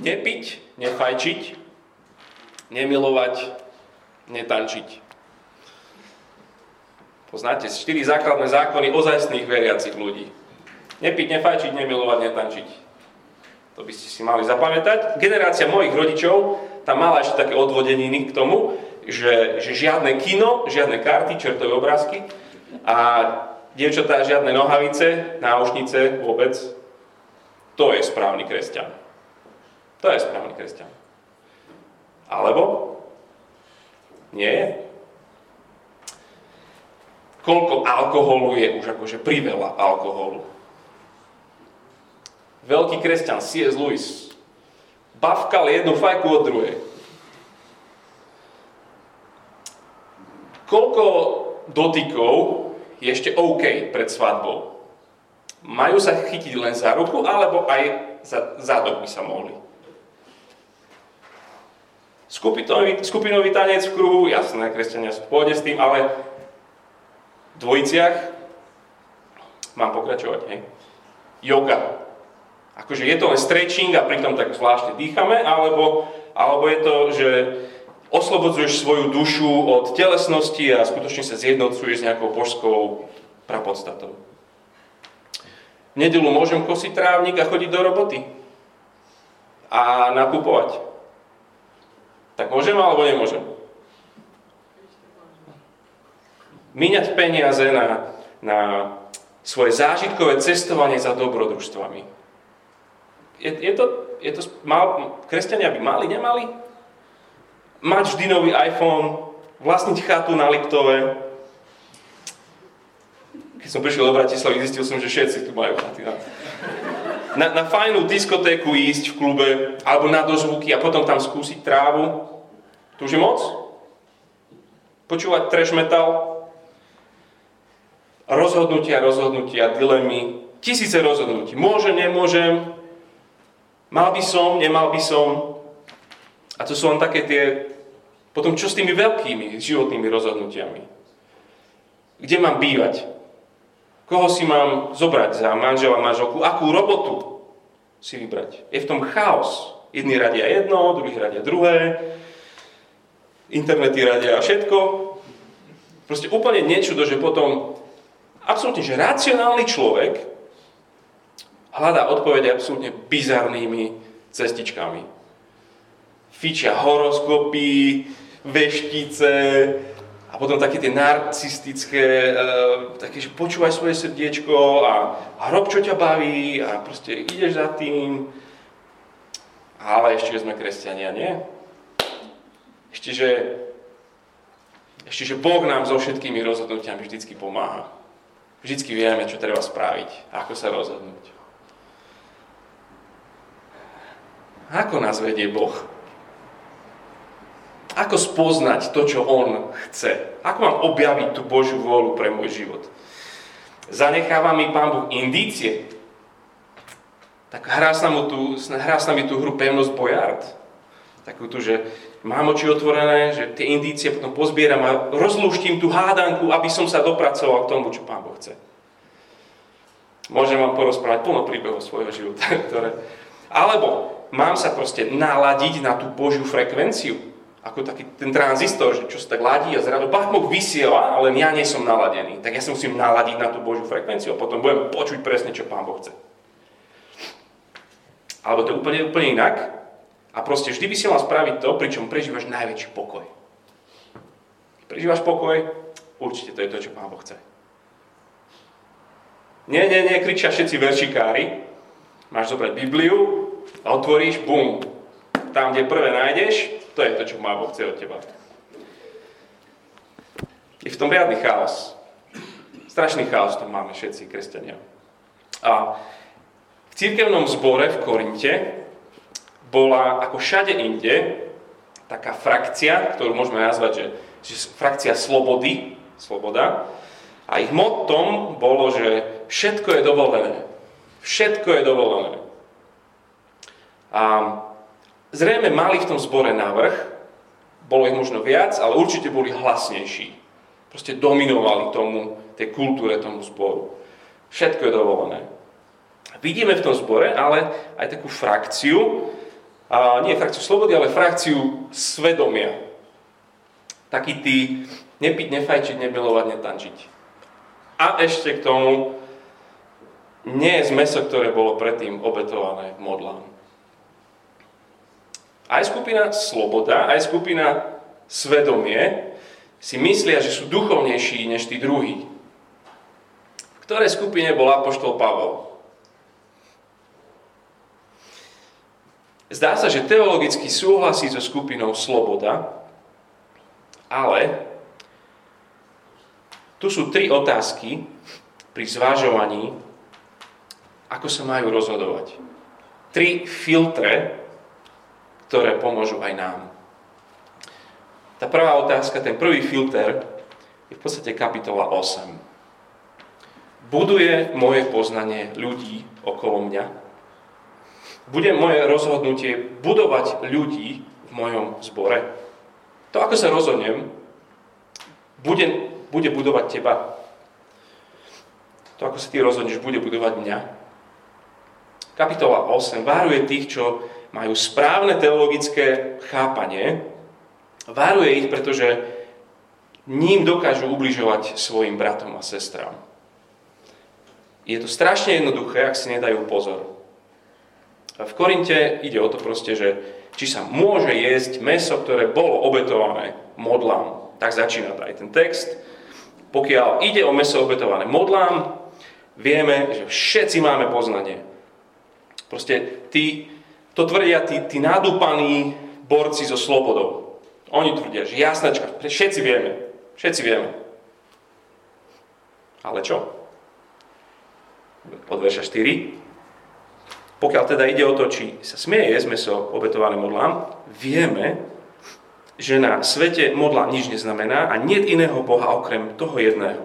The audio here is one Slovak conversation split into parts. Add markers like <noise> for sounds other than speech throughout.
Nepiť, nefajčiť, nemilovať, netančiť. Poznáte štyri základné zákony ozajstných veriacich ľudí. Nepiť, nefajčiť, nemilovať, netančiť. To by ste si mali zapamätať. Generácia mojich rodičov tam mala ešte také odvodeniny k tomu, že, že žiadne kino, žiadne karty, čertové obrázky a dievčatá žiadne nohavice, náušnice vôbec. To je správny kresťan. To je správny kresťan. Alebo? Nie. Koľko alkoholu je už akože priveľa alkoholu. Veľký kresťan C.S. Lewis bavkal jednu fajku od druhej. Koľko dotykov je ešte OK pred svadbou? Majú sa chytiť len za ruku, alebo aj za zadok by sa mohli? Skupinový, skupinový tanec v kruhu, jasné, kresťania sú v pôde s tým, ale v dvojiciach mám pokračovať, hej. Yoga. Akože je to len stretching a pritom tak zvláštne dýchame, alebo, alebo je to, že oslobodzuješ svoju dušu od telesnosti a skutočne sa zjednocuješ s nejakou božskou prapodstatou. V nedelu môžem kosiť trávnik a chodiť do roboty a nakupovať. Tak môžem alebo nemôžem? Míňať peniaze na, na svoje zážitkové cestovanie za dobrodružstvami. Je, je to, je to mal, kresťania by mali, nemali? Mať vždy nový iPhone, vlastniť chatu na Liptove. Keď som prišiel do Bratislavy, zistil som, že všetci tu majú chaty. Na, na, na fajnú diskotéku ísť v klube, alebo na dozvuky a potom tam skúsiť trávu. To už je moc? Počúvať trash metal? Rozhodnutia, rozhodnutia, dilemy, tisíce rozhodnutí. Môžem, nemôžem, mal by som, nemal by som. A to sú len také tie, potom čo s tými veľkými životnými rozhodnutiami? Kde mám bývať? Koho si mám zobrať za manžela, manželku? Akú robotu si vybrať? Je v tom chaos. Jedni radia jedno, druhí radia druhé internety radia všetko. Proste úplne niečudo, že potom absolútne, že racionálny človek hľadá odpovede absolútne bizarnými cestičkami. Fičia horoskopy, veštice a potom také tie narcistické, uh, také, že počúvaj svoje srdiečko a, a rob, čo ťa baví a proste ideš za tým. Ale ešte, že sme kresťania, nie? Ešte, že, ešte, že Boh nám so všetkými rozhodnutiami vždycky pomáha. Vždycky vieme, čo treba spraviť, ako sa rozhodnúť. Ako nás vedie Boh? Ako spoznať to, čo On chce? Ako mám objaviť tú Božiu vôľu pre môj život? Zanecháva mi Pán Boh indície? Tak hrá sa, mu tú, hrá sa mi tú hru pevnosť bojard. Takú tu, že mám oči otvorené, že tie indície potom pozbieram a rozlúštím tú hádanku, aby som sa dopracoval k tomu, čo Pán Boh chce. Môžem vám porozprávať plno príbehov svojho života, <laughs> ktoré... Alebo mám sa proste naladiť na tú Božiu frekvenciu, ako taký ten tranzistor, že čo sa tak ladí a zrazu Bach Boh vysiela, ale ja nie som naladený. Tak ja sa musím naladiť na tú Božiu frekvenciu a potom budem počuť presne, čo Pán Boh chce. Alebo to je úplne, úplne inak. A proste vždy by si mal spraviť to, pričom prežívaš najväčší pokoj. Prežívaš pokoj, určite to je to, čo Pán Boh chce. Nie, nie, nie, kričia všetci veršikári. Máš zobrať Bibliu a otvoríš, bum. Tam, kde prvé nájdeš, to je to, čo Boh chce od teba. Je v tom riadny chaos. Strašný chaos tam máme všetci kresťania. A v církevnom zbore v Korinte bola ako všade inde taká frakcia, ktorú môžeme nazvať, že, že frakcia slobody, sloboda. A ich mottom bolo, že všetko je dovolené. Všetko je dovolené. A zrejme mali v tom zbore návrh, bolo ich možno viac, ale určite boli hlasnejší. Proste dominovali tomu, tej kultúre, tomu zboru. Všetko je dovolené. Vidíme v tom zbore ale aj takú frakciu, a nie frakciu slobody, ale frakciu svedomia. Taký tí nepiť, nefajčiť, nebylovať, netančiť. A ešte k tomu nie je meso, ktoré bolo predtým obetované modlám. Aj skupina sloboda, aj skupina svedomie si myslia, že sú duchovnejší než tí druhí. V ktorej skupine bol apoštol Pavel? Zdá sa, že teologicky súhlasí so skupinou sloboda, ale tu sú tri otázky pri zvážovaní, ako sa majú rozhodovať. Tri filtre, ktoré pomôžu aj nám. Tá prvá otázka, ten prvý filter je v podstate kapitola 8. Buduje moje poznanie ľudí okolo mňa? bude moje rozhodnutie budovať ľudí v mojom zbore. To, ako sa rozhodnem, bude, bude budovať teba. To, ako sa ty rozhodneš, bude budovať mňa. Kapitola 8 váruje tých, čo majú správne teologické chápanie. Váruje ich, pretože ním dokážu ubližovať svojim bratom a sestrám. Je to strašne jednoduché, ak si nedajú pozor. V Korinte ide o to proste, že či sa môže jesť meso, ktoré bolo obetované modlám. Tak začína aj ten text. Pokiaľ ide o meso obetované modlám, vieme, že všetci máme poznanie. Proste tí, to tvrdia tí, tí nadúpaní borci so slobodou. Oni tvrdia, že jasnačka, všetci vieme. Všetci vieme. Ale čo? Od verša 4. Pokiaľ teda ide o to, či sa smie jesť meso obetované modlám, vieme, že na svete modla nič neznamená a nie iného Boha okrem toho jedného.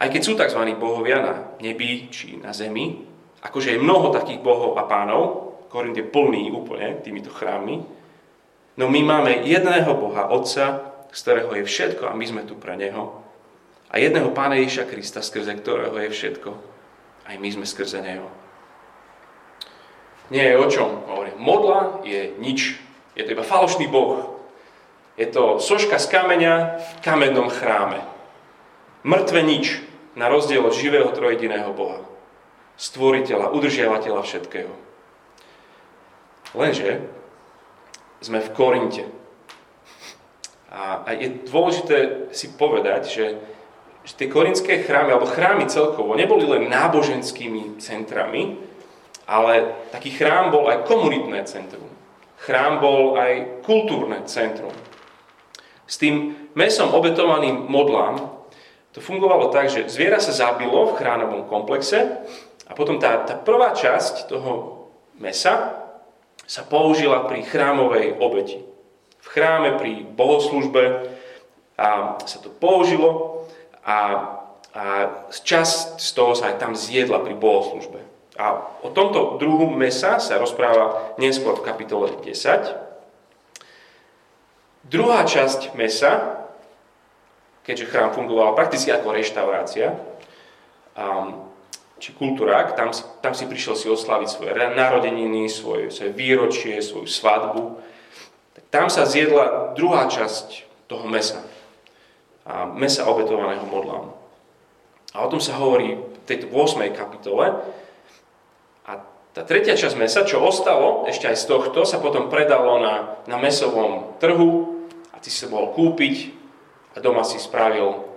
Aj keď sú tzv. bohovia na nebi či na zemi, akože je mnoho takých bohov a pánov, Korint je plný úplne týmito chrámmi, no my máme jedného Boha, Otca, z ktorého je všetko a my sme tu pre Neho. A jedného Pána Ježiša Krista, skrze ktorého je všetko. Aj my sme skrze Neho nie je o čom. Hovorím, modla je nič. Je to iba falošný boh. Je to soška z kameňa v kamennom chráme. Mŕtve nič, na rozdiel od živého trojediného Boha. Stvoriteľa, udržiavateľa všetkého. Lenže sme v Korinte. A, je dôležité si povedať, že, že tie korinské chrámy, alebo chrámy celkovo, neboli len náboženskými centrami, ale taký chrám bol aj komunitné centrum. Chrám bol aj kultúrne centrum. S tým mesom obetovaným modlám to fungovalo tak, že zviera sa zabilo v chrámovom komplexe a potom tá, tá prvá časť toho mesa sa použila pri chrámovej obeti. V chráme pri bohoslužbe a sa to použilo a, a časť z toho sa aj tam zjedla pri bohoslužbe. A o tomto druhu mesa sa rozpráva neskôr v kapitole 10. Druhá časť mesa, keďže chrám fungoval prakticky ako reštaurácia, či kultúrák, tam, tam si prišiel si oslaviť svoje narodeniny, svoje, svoje výročie, svoju svadbu. Tak tam sa zjedla druhá časť toho mesa. A mesa obetovaného modlám. A o tom sa hovorí v tejto 8. kapitole, tá tretia časť mesa, čo ostalo ešte aj z tohto, sa potom predalo na, na mesovom trhu a ty si sa mohol kúpiť a doma si spravil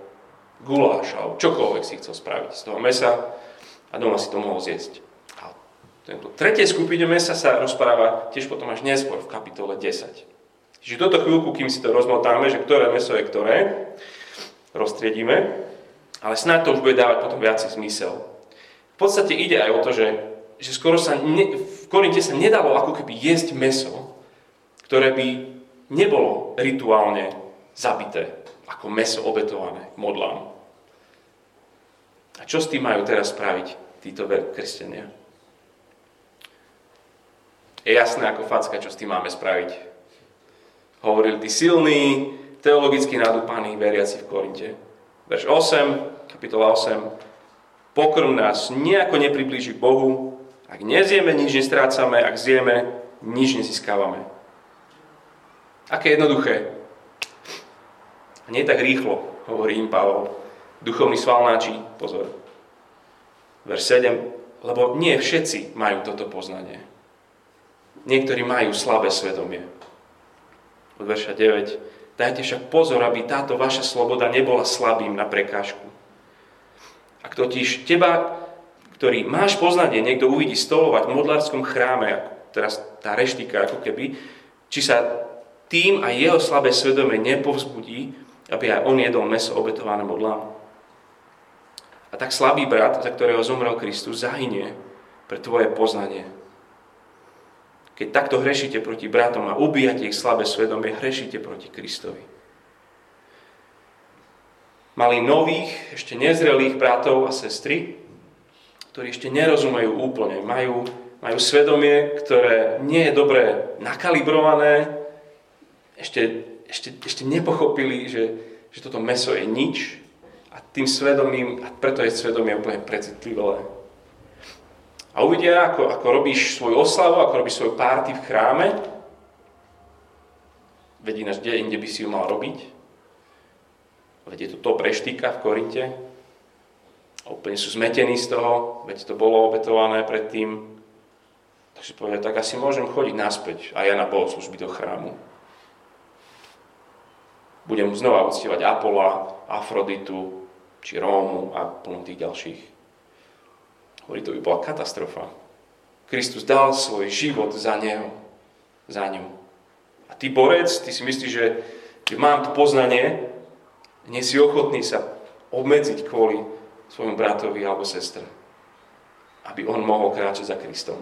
guláš alebo čokoľvek si chcel spraviť z toho mesa a doma si to mohol zjesť. A tento tretie skupine mesa sa rozpráva tiež potom až neskôr v kapitole 10. Čiže toto chvíľku, kým si to rozmotáme, že ktoré meso je ktoré, roztriedíme, ale snáď to už bude dávať potom viacej zmysel. V podstate ide aj o to, že že skoro sa ne, v Korinte sa nedalo ako keby jesť meso, ktoré by nebolo rituálne zabité, ako meso obetované modlám. A čo s tým majú teraz spraviť títo kresťania? Je jasné ako facka, čo s tým máme spraviť. Hovorili tí silní, teologicky nadúpaní veriaci v Korinte. Verš 8, kapitola 8. Pokrm nás nejako nepriblíži k Bohu, ak nezieme, nič nestrácame, ak zjeme, nič nezískávame. Aké jednoduché. Nie tak rýchlo, hovorí im Pavol. Duchovný svalnáči, pozor. Verš 7. Lebo nie všetci majú toto poznanie. Niektorí majú slabé svedomie. Od verša 9. Dajte však pozor, aby táto vaša sloboda nebola slabým na prekážku. Ak totiž teba, ktorý máš poznanie, niekto uvidí stolovať v modlárskom chráme, ako teraz tá reštika ako keby, či sa tým aj jeho slabé svedomie nepovzbudí, aby aj on jedol meso obetované modlám. A tak slabý brat, za ktorého zomrel Kristus, zahynie pre tvoje poznanie. Keď takto hrešíte proti bratom a ubíjate ich slabé svedomie, hrešíte proti Kristovi. Mali nových, ešte nezrelých bratov a sestry, ktorí ešte nerozumejú úplne, majú, majú svedomie, ktoré nie je dobre nakalibrované, ešte ešte, ešte nepochopili, že, že toto meso je nič tým svedomím, a preto je svedomie úplne precitlivé. A uvidia, ako, ako robíš svoju oslavu, ako robíš svoju párty v chráme, vedí náš kde inde by si ju mal robiť. Veď je to top reštýka v Korinte. A úplne sú zmetení z toho, veď to bolo obetované predtým. Takže povedia, tak asi môžem chodiť naspäť a ja na bohoslužby do chrámu budem znova uctievať Apola, Afroditu, či Rómu a plnú tých ďalších. Hovorí, to by bola katastrofa. Kristus dal svoj život za neho, za ňu. A ty borec, ty si myslíš, že, že mám to poznanie, nie si ochotný sa obmedziť kvôli svojmu bratovi alebo sestre, aby on mohol kráčať za Kristom.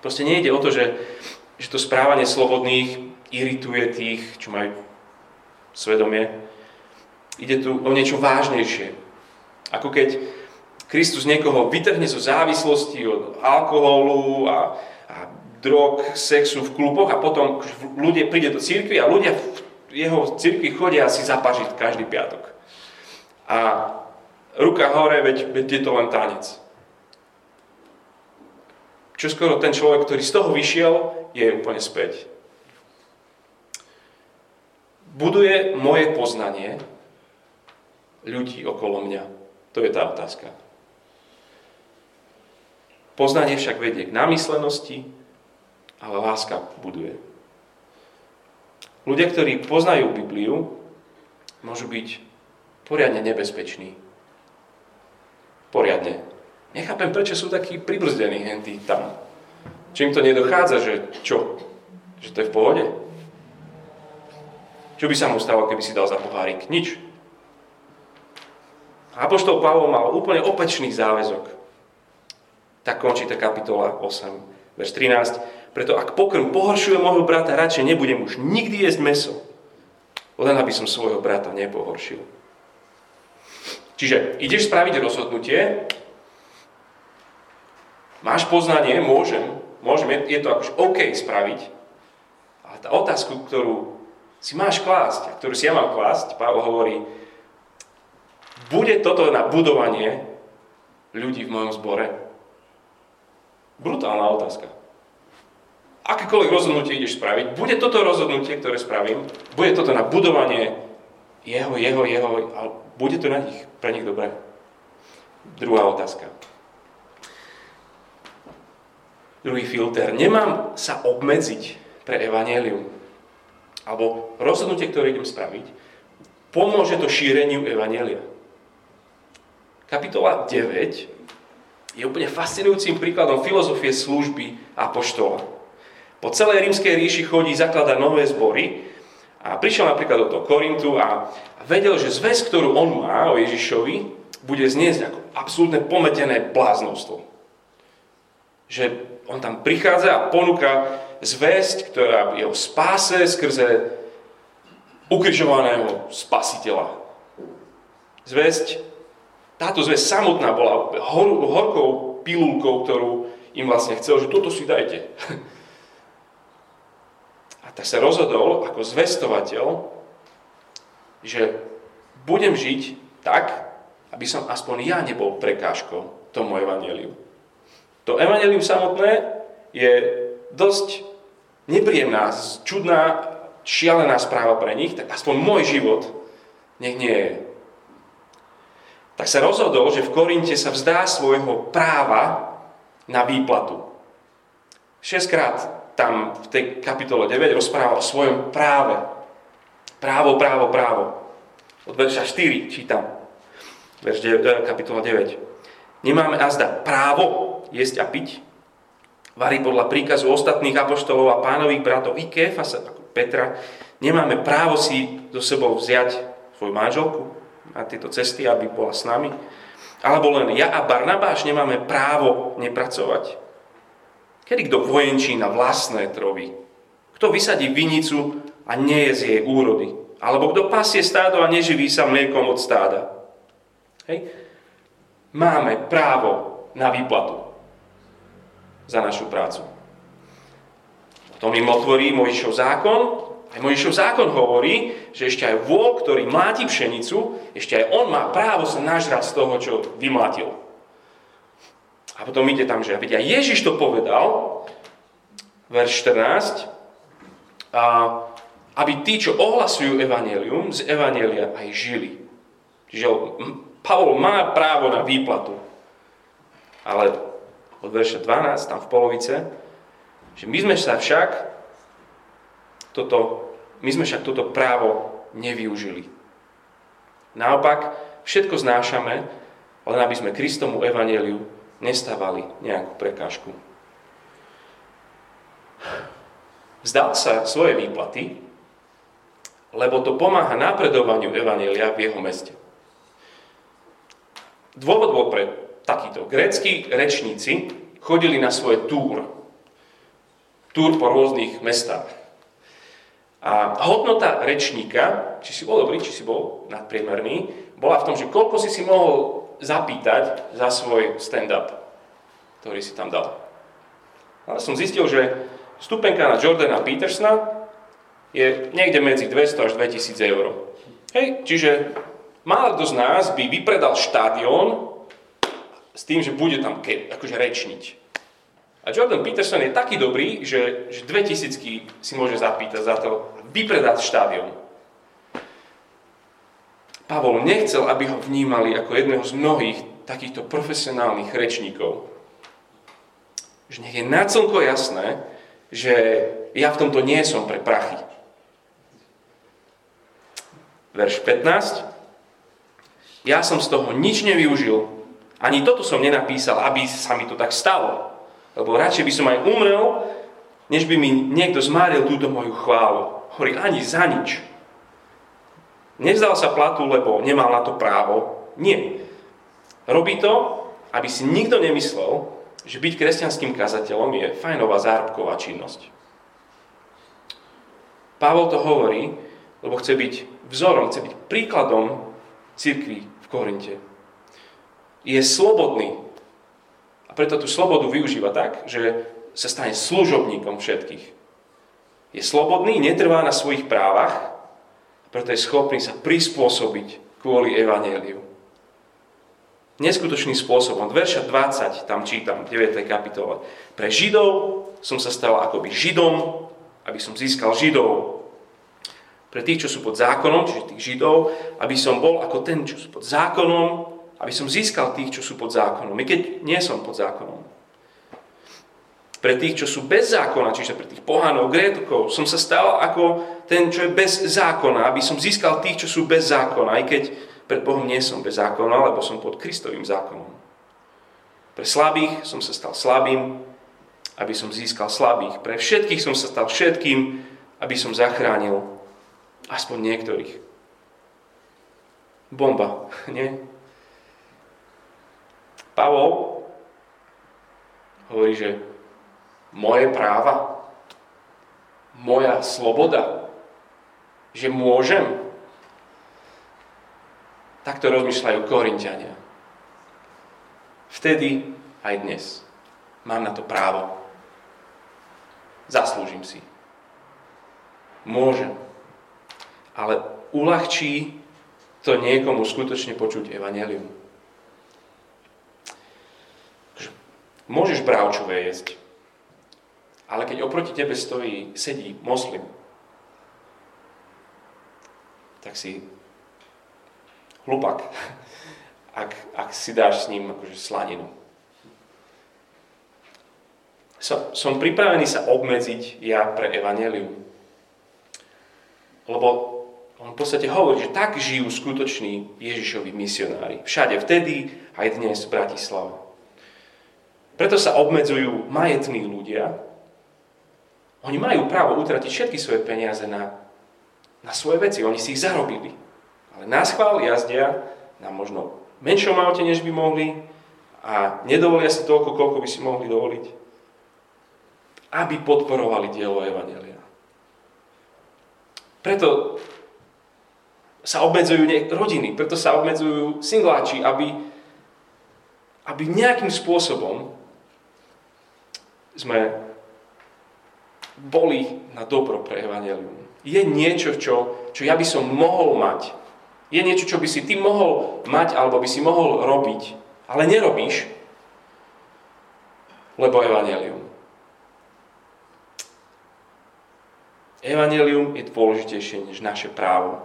Proste nejde o to, že, že to správanie slobodných irituje tých, čo majú svedomie. Ide tu o niečo vážnejšie. Ako keď Kristus niekoho vytrhne zo závislosti od alkoholu a, a drog, sexu v kluboch a potom ľudia príde do cirkvi a ľudia v jeho cirkvi chodia si zapažiť každý piatok. A ruka hore, veď, veď je to len tanec. Čo skoro ten človek, ktorý z toho vyšiel, je úplne späť buduje moje poznanie ľudí okolo mňa? To je tá otázka. Poznanie však vedie k namyslenosti, ale láska buduje. Ľudia, ktorí poznajú Bibliu, môžu byť poriadne nebezpeční. Poriadne. Nechápem, prečo sú takí pribrzdení henty tam. Čím to nedochádza, že čo? Že to je v pohode? Čo by sa mu stalo, keby si dal za pohárik? Nič. Apoštol Pavol mal úplne opačný záväzok. Tak končí tá kapitola 8, verš 13. Preto ak pokrm pohoršuje môjho brata, radšej nebudem už nikdy jesť meso. Len aby som svojho brata nepohoršil. Čiže ideš spraviť rozhodnutie, máš poznanie, môžem, môžem, je to akož OK spraviť, ale tá otázku, ktorú si máš klásť, a ktorú si ja mám klásť, Pavel hovorí, bude toto na budovanie ľudí v mojom zbore? Brutálna otázka. Akékoľvek rozhodnutie ideš spraviť, bude toto rozhodnutie, ktoré spravím, bude toto na budovanie jeho, jeho, jeho, ale bude to na nich, pre nich dobré? Druhá otázka. Druhý filter. Nemám sa obmedziť pre evanelium alebo rozhodnutie, ktoré idem spraviť, pomôže to šíreniu Evanelia. Kapitola 9 je úplne fascinujúcim príkladom filozofie služby apoštola. Po celej rímskej ríši chodí zakladať nové zbory a prišiel napríklad do toho Korintu a vedel, že zväz, ktorú on má o Ježišovi, bude zniesť ako absolútne pometené bláznostvo. Že on tam prichádza a ponúka zväzť, ktorá je o spáse skrze ukrižovaného spasiteľa. Zväzť, táto zväzť samotná bola hor, horkou pilulkou, ktorú im vlastne chcel, že toto si dajte. A tak sa rozhodol ako zvestovateľ, že budem žiť tak, aby som aspoň ja nebol prekážkou tomu evaneliu. To evanelium samotné je dosť nepríjemná, čudná, šialená správa pre nich, tak aspoň môj život nech nie je. Tak sa rozhodol, že v Korinte sa vzdá svojho práva na výplatu. Šestkrát tam v tej kapitole 9 rozpráva o svojom práve. Právo, právo, právo. Od verša 4 čítam. Verš 9, kapitola 9. Nemáme azda právo jesť a piť, varí podľa príkazu ostatných apoštolov a pánových bratov i ako Petra, nemáme právo si do sebou vziať svoju manželku na tieto cesty, aby bola s nami. Alebo len ja a Barnabáš nemáme právo nepracovať. Kedy kto vojenčí na vlastné trovy? Kto vysadí vinicu a nie je z jej úrody? Alebo kto pasie stádo a neživí sa mliekom od stáda? Hej. Máme právo na výplatu za našu prácu. Potom im otvorí Mojžišov zákon. Aj Mojžišov zákon hovorí, že ešte aj vôľ, ktorý mláti pšenicu, ešte aj on má právo sa nažrať z toho, čo vymlátil. A potom ide tam, že veď aj Ježiš to povedal, verš 14, a, aby tí, čo ohlasujú evanelium, z evanelia aj žili. Čiže Pavol má právo na výplatu. Ale od verša 12, tam v polovice, že my sme sa však toto, my sme však toto právo nevyužili. Naopak, všetko znášame, len aby sme Kristomu evaneliu nestávali nejakú prekážku. Vzdal sa svoje výplaty, lebo to pomáha napredovaniu Evanielia v jeho meste. Dôvod bol pre takýto. Grécky rečníci chodili na svoje túr. Túr po rôznych mestách. A hodnota rečníka, či si bol dobrý, či si bol nadpriemerný, bola v tom, že koľko si si mohol zapýtať za svoj stand-up, ktorý si tam dal. Ale som zistil, že stupenka na Jordana Petersona je niekde medzi 200 až 2000 eur. Hej, čiže málo kto z nás by vypredal štádion s tým, že bude tam ke, akože rečniť. A Jordan Peterson je taký dobrý, že, že 2000 si môže zapýtať za to vypredať štádion. Pavol nechcel, aby ho vnímali ako jedného z mnohých takýchto profesionálnych rečníkov. Že nech je na celko jasné, že ja v tomto nie som pre prachy. Verš 15. Ja som z toho nič nevyužil, ani toto som nenapísal, aby sa mi to tak stalo. Lebo radšej by som aj umrel, než by mi niekto zmáril túto moju chválu. Hovorí, ani za nič. Nevzdal sa platu, lebo nemal na to právo. Nie. Robí to, aby si nikto nemyslel, že byť kresťanským kazateľom je fajnová zárobková činnosť. Pavol to hovorí, lebo chce byť vzorom, chce byť príkladom cirkvi v Korinte je slobodný. Preto tú slobodu využíva tak, že sa stane služobníkom všetkých. Je slobodný, netrvá na svojich právach, preto je schopný sa prispôsobiť kvôli evaneliu. Neskutočným spôsobom. Od verša 20 tam čítam, v 9. kapitole. Pre Židov som sa stal akoby Židom, aby som získal Židov. Pre tých, čo sú pod zákonom, čiže tých Židov, aby som bol ako ten, čo sú pod zákonom, aby som získal tých, čo sú pod zákonom, i keď nie som pod zákonom. Pre tých, čo sú bez zákona, čiže pre tých pohánov, grétukov, som sa stal ako ten, čo je bez zákona, aby som získal tých, čo sú bez zákona, aj keď pred Bohom nie som bez zákona, lebo som pod Kristovým zákonom. Pre slabých som sa stal slabým, aby som získal slabých. Pre všetkých som sa stal všetkým, aby som zachránil aspoň niektorých. Bomba, <laughs> nie? Pavol hovorí, že moje práva, moja sloboda, že môžem. Takto rozmýšľajú Korintiania. Vtedy aj dnes mám na to právo. Zaslúžim si. Môžem. Ale uľahčí to niekomu skutočne počuť evanelium. Môžeš bravčové jesť, Ale keď oproti tebe stojí, sedí moslim, tak si hlupak, <laughs> ak, ak si dáš s ním akože slaninu. Som, som pripravený sa obmedziť ja pre evanelium. Lebo on v podstate hovorí, že tak žijú skutoční Ježišovi misionári. Všade vtedy, aj dnes v Bratislave. Preto sa obmedzujú majetní ľudia. Oni majú právo utratiť všetky svoje peniaze na, na svoje veci. Oni si ich zarobili. Ale nás chvál jazdia na možno menšom aute, než by mohli a nedovolia si toľko, koľko by si mohli dovoliť, aby podporovali dielo Evangelia. Preto sa obmedzujú rodiny, preto sa obmedzujú singláči, aby, aby nejakým spôsobom sme boli na dobro pre Evangelium. Je niečo, čo, čo ja by som mohol mať. Je niečo, čo by si ty mohol mať alebo by si mohol robiť, ale nerobíš, lebo Evangelium. Evangelium je dôležitejšie než naše právo.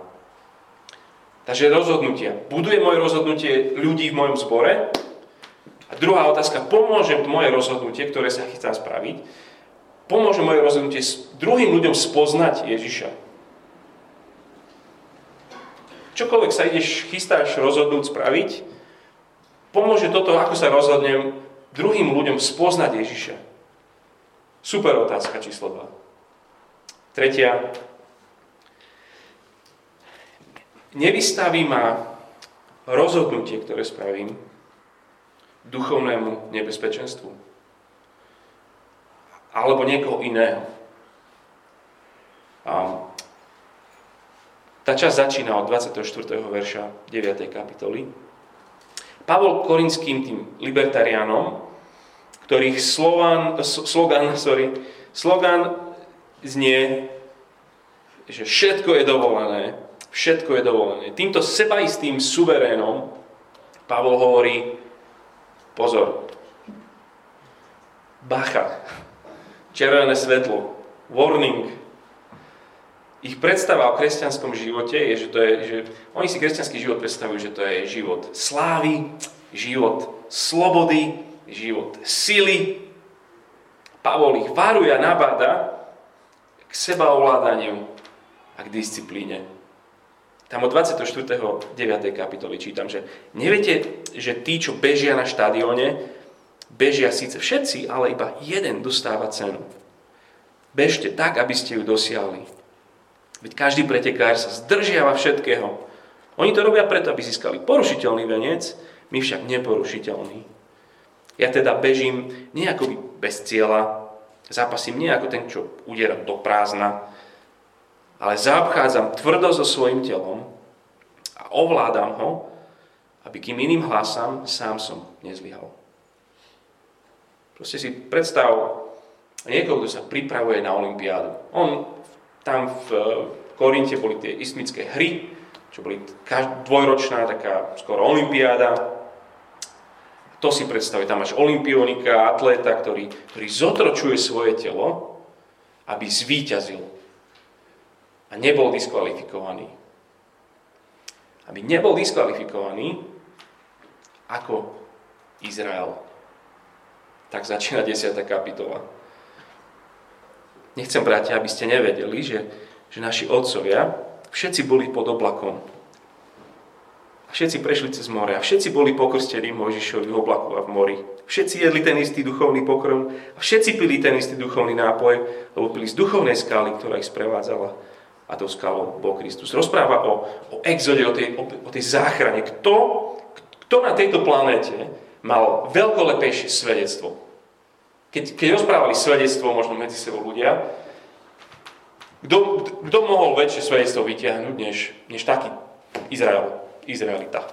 Takže rozhodnutia. Buduje moje rozhodnutie ľudí v mojom zbore? A druhá otázka, pomôže moje rozhodnutie, ktoré sa chystám spraviť, pomôže moje rozhodnutie s druhým ľuďom spoznať Ježiša. Čokoľvek sa ideš, chystáš rozhodnúť spraviť, pomôže toto, ako sa rozhodnem druhým ľuďom spoznať Ježiša. Super otázka číslo 2. Tretia, nevystaví ma rozhodnutie, ktoré spravím, duchovnému nebezpečenstvu. Alebo niekoho iného. A tá časť začína od 24. verša 9. kapitoly. Pavol Korinským, tým libertariánom, ktorých slogan, slogan, <laughs> sorry, slogan znie, že všetko je dovolené, Všetko je dovolené. Týmto sebaistým suverénom Pavol hovorí, pozor, bacha, červené svetlo, warning. Ich predstava o kresťanskom živote je, že to je, že oni si kresťanský život predstavujú, že to je život slávy, život slobody, život sily. Pavol ich varuje a nabáda k sebaovládaniu a k disciplíne. Tam od 24. 9. kapitoly čítam, že neviete, že tí, čo bežia na štadióne, bežia síce všetci, ale iba jeden dostáva cenu. Bežte tak, aby ste ju dosiahli. Veď každý pretekár sa zdržiava všetkého. Oni to robia preto, aby získali porušiteľný venec, my však neporušiteľný. Ja teda bežím nie ako bez cieľa, zápasím nie ako ten, čo udiera do prázdna, ale zaobchádzam tvrdo so svojim telom a ovládam ho, aby kým iným hlasám, sám som nezlyhal. Proste si predstav niekoho, kto sa pripravuje na Olympiádu. On tam v Korinte boli tie istmické hry, čo boli dvojročná taká skoro Olympiáda. To si predstavuje, tam máš olimpionika, atléta, ktorý, ktorý zotročuje svoje telo, aby zvíťazil a nebol diskvalifikovaný. Aby nebol diskvalifikovaný ako Izrael. Tak začína 10. kapitola. Nechcem, bratia, aby ste nevedeli, že, že naši otcovia všetci boli pod oblakom. A všetci prešli cez more a všetci boli pokrstení Mojžišovi v oblaku a v mori. Všetci jedli ten istý duchovný pokrm a všetci pili ten istý duchovný nápoj, lebo pili z duchovnej skály, ktorá ich sprevádzala a to skalou bol Kristus. Rozpráva o, o exode, o tej, o, o tej záchrane. Kto, kto na tejto planéte mal veľkolepejšie svedectvo? Keď, keď rozprávali svedectvo možno medzi sebou ľudia, kto, kto mohol väčšie svedectvo vytiahnuť, než, než taký Izrael, Izraelita,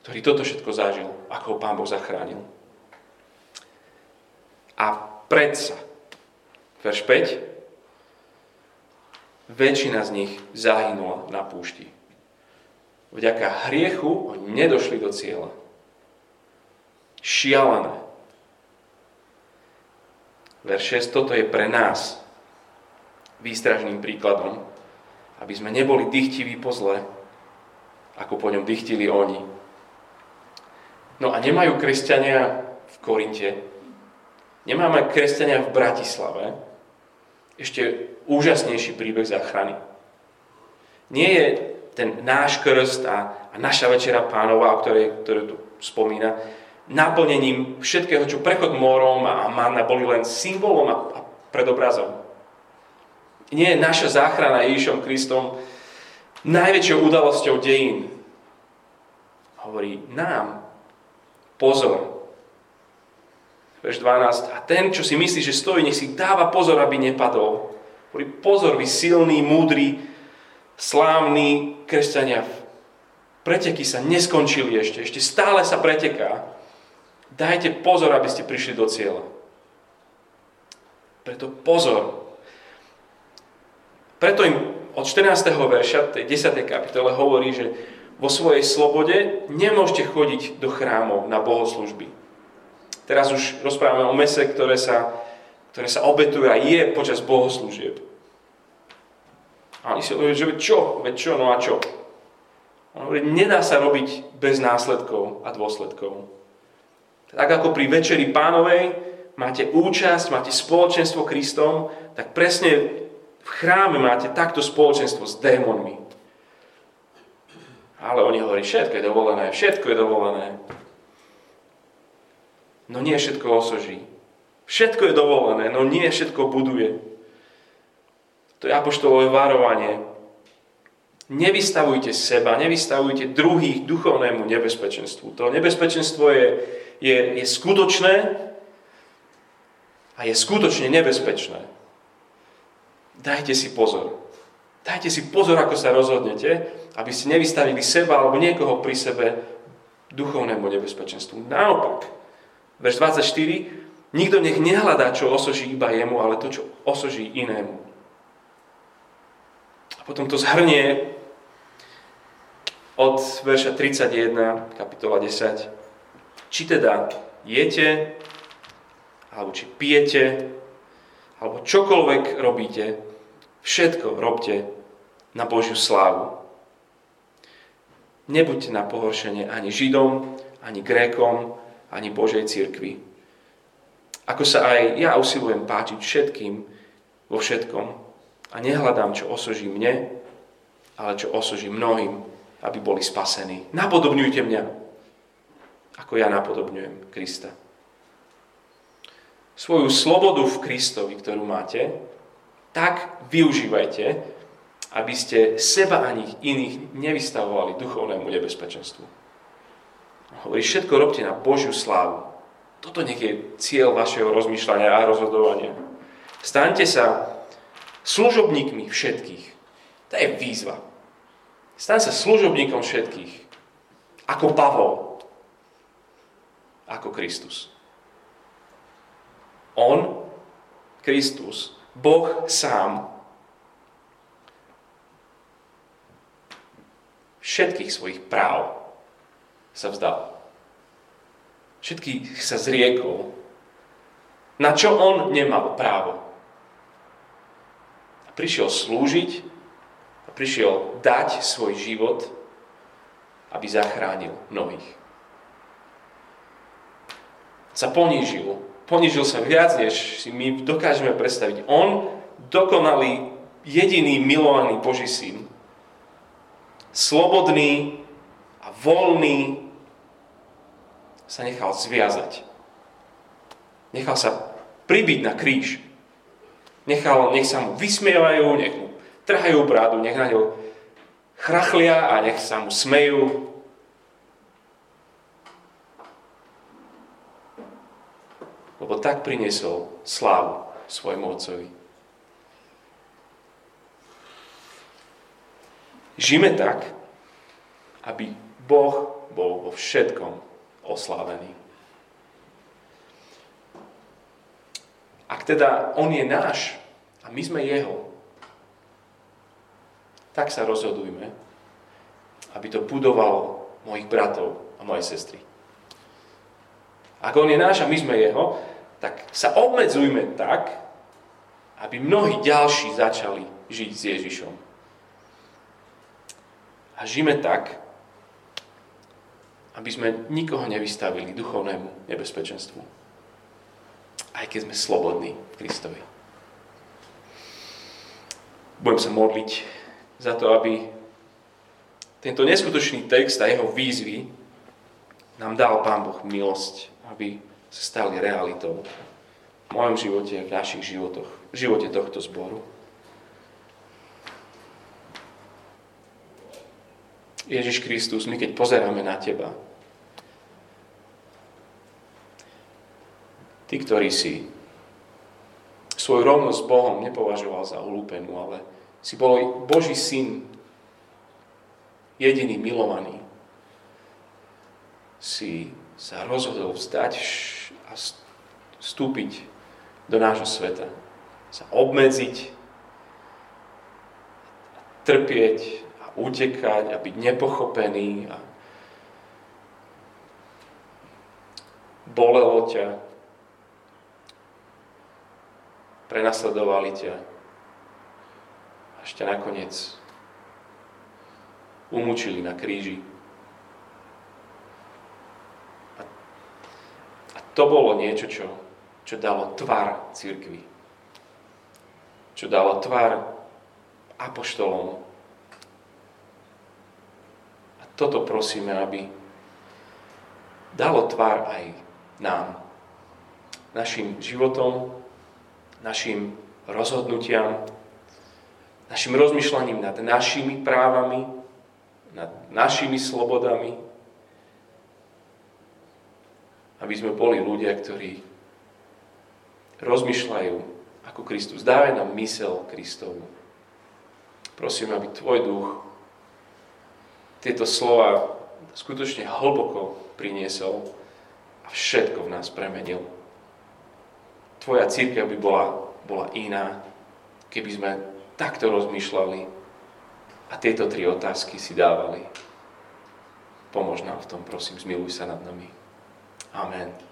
ktorý toto všetko zažil, ako ho Pán Boh zachránil. A predsa, verš 5, väčšina z nich zahynula na púšti. Vďaka hriechu oni nedošli do cieľa. Šialené. Verš 6, toto je pre nás výstražným príkladom, aby sme neboli dychtiví po zle, ako po ňom dychtili oni. No a nemajú kresťania v Korinte, nemáme kresťania v Bratislave, ešte úžasnejší príbeh záchrany. Nie je ten náš krst a, a naša večera pánova, o ktorej, ktoré tu spomína, naplnením všetkého, čo prechod morom a manna boli len symbolom a, a predobrazom. Nie je naša záchrana Ježišom Kristom najväčšou udalosťou dejín. Hovorí nám, pozor. Verš 12. A ten, čo si myslí, že stojí, nech si dáva pozor, aby nepadol. Hovorí, pozor, vy silní, múdri, slávni kresťania. Preteky sa neskončili ešte, ešte stále sa preteká. Dajte pozor, aby ste prišli do cieľa. Preto pozor. Preto im od 14. verša tej 10. kapitole hovorí, že vo svojej slobode nemôžete chodiť do chrámov na bohoslužby. Teraz už rozprávame o mese, ktoré sa, ktoré sa obetuje a je počas bohoslúžieb. A oni si hovorí, že čo? Veď čo? No a čo? On hovorí, nedá sa robiť bez následkov a dôsledkov. Tak ako pri Večeri pánovej máte účasť, máte spoločenstvo Kristom, tak presne v chráme máte takto spoločenstvo s démonmi. Ale oni hovorí, všetko je dovolené, všetko je dovolené. No nie všetko osoží. Všetko je dovolené, no nie všetko buduje. To je apoštolové varovanie. Nevystavujte seba, nevystavujte druhých duchovnému nebezpečenstvu. To nebezpečenstvo je je, je skutočné a je skutočne nebezpečné. Dajte si pozor. Dajte si pozor, ako sa rozhodnete, aby ste nevystavili seba alebo niekoho pri sebe duchovnému nebezpečenstvu. Naopak, verš 24, nikto nech nehľadá, čo osoží iba jemu, ale to, čo osoží inému. A potom to zhrnie od verša 31, kapitola 10. Či teda jete, alebo či pijete, alebo čokoľvek robíte, všetko robte na Božiu slávu. Nebuďte na pohoršenie ani Židom, ani Grékom, ani Božej cirkvi. Ako sa aj ja usilujem páčiť všetkým vo všetkom a nehľadám, čo osoží mne, ale čo osoží mnohým, aby boli spasení. Napodobňujte mňa, ako ja napodobňujem Krista. Svoju slobodu v Kristovi, ktorú máte, tak využívajte, aby ste seba ani iných nevystavovali duchovnému nebezpečenstvu. Hovorí, všetko robte na Božiu slávu. Toto nech je cieľ vašeho rozmýšľania a rozhodovania. Staňte sa služobníkmi všetkých. To je výzva. Staň sa služobníkom všetkých. Ako Pavol, ako Kristus. On, Kristus, Boh sám, všetkých svojich práv sa vzdal. Všetkých sa zriekol, na čo on nemal právo. A prišiel slúžiť a prišiel dať svoj život, aby zachránil mnohých sa ponížil. Ponížil sa viac, než si my dokážeme predstaviť. On, dokonalý, jediný milovaný Boží syn, slobodný a voľný, sa nechal zviazať. Nechal sa pribiť na kríž. Nechal, nech sa mu vysmievajú, nech mu trhajú brádu, nech na ňo chrachlia a nech sa mu smejú, lebo tak priniesol slávu svojmu otcovi. Žime tak, aby Boh bol vo všetkom oslávený. Ak teda On je náš a my sme Jeho, tak sa rozhodujme, aby to budovalo mojich bratov a moje sestry. Ak On je náš a my sme Jeho, tak sa obmedzujme tak, aby mnohí ďalší začali žiť s Ježišom. A žijeme tak, aby sme nikoho nevystavili duchovnému nebezpečenstvu. Aj keď sme slobodní v Kristovi. Budem sa modliť za to, aby tento neskutočný text a jeho výzvy nám dal Pán Boh milosť, aby sa stali realitou v mojom živote v našich životoch, v živote tohto zboru. Ježiš Kristus, my keď pozeráme na Teba, Ty, ktorý si svoju rovnosť s Bohom nepovažoval za ulúpenú, ale si bol Boží syn, jediný milovaný, si sa rozhodol vzdať a vstúpiť do nášho sveta. Sa obmedziť, trpieť a utekať a byť nepochopený a bolelo ťa, prenasledovali ťa a ešte nakoniec umúčili na kríži. A, a to bolo niečo, čo, čo dalo tvar církvi. Čo dalo tvar apoštolom. A toto prosíme, aby dalo tvar aj nám. Našim životom, našim rozhodnutiam, našim rozmýšľaním nad našimi právami, nad našimi slobodami, aby sme boli ľudia, ktorí rozmýšľajú ako Kristus. Dávaj nám mysel Kristovu. Prosím, aby Tvoj duch tieto slova skutočne hlboko priniesol a všetko v nás premenil. Tvoja církev by bola, bola iná, keby sme takto rozmýšľali a tieto tri otázky si dávali. Pomôž nám v tom, prosím, zmiluj sa nad nami. Amen.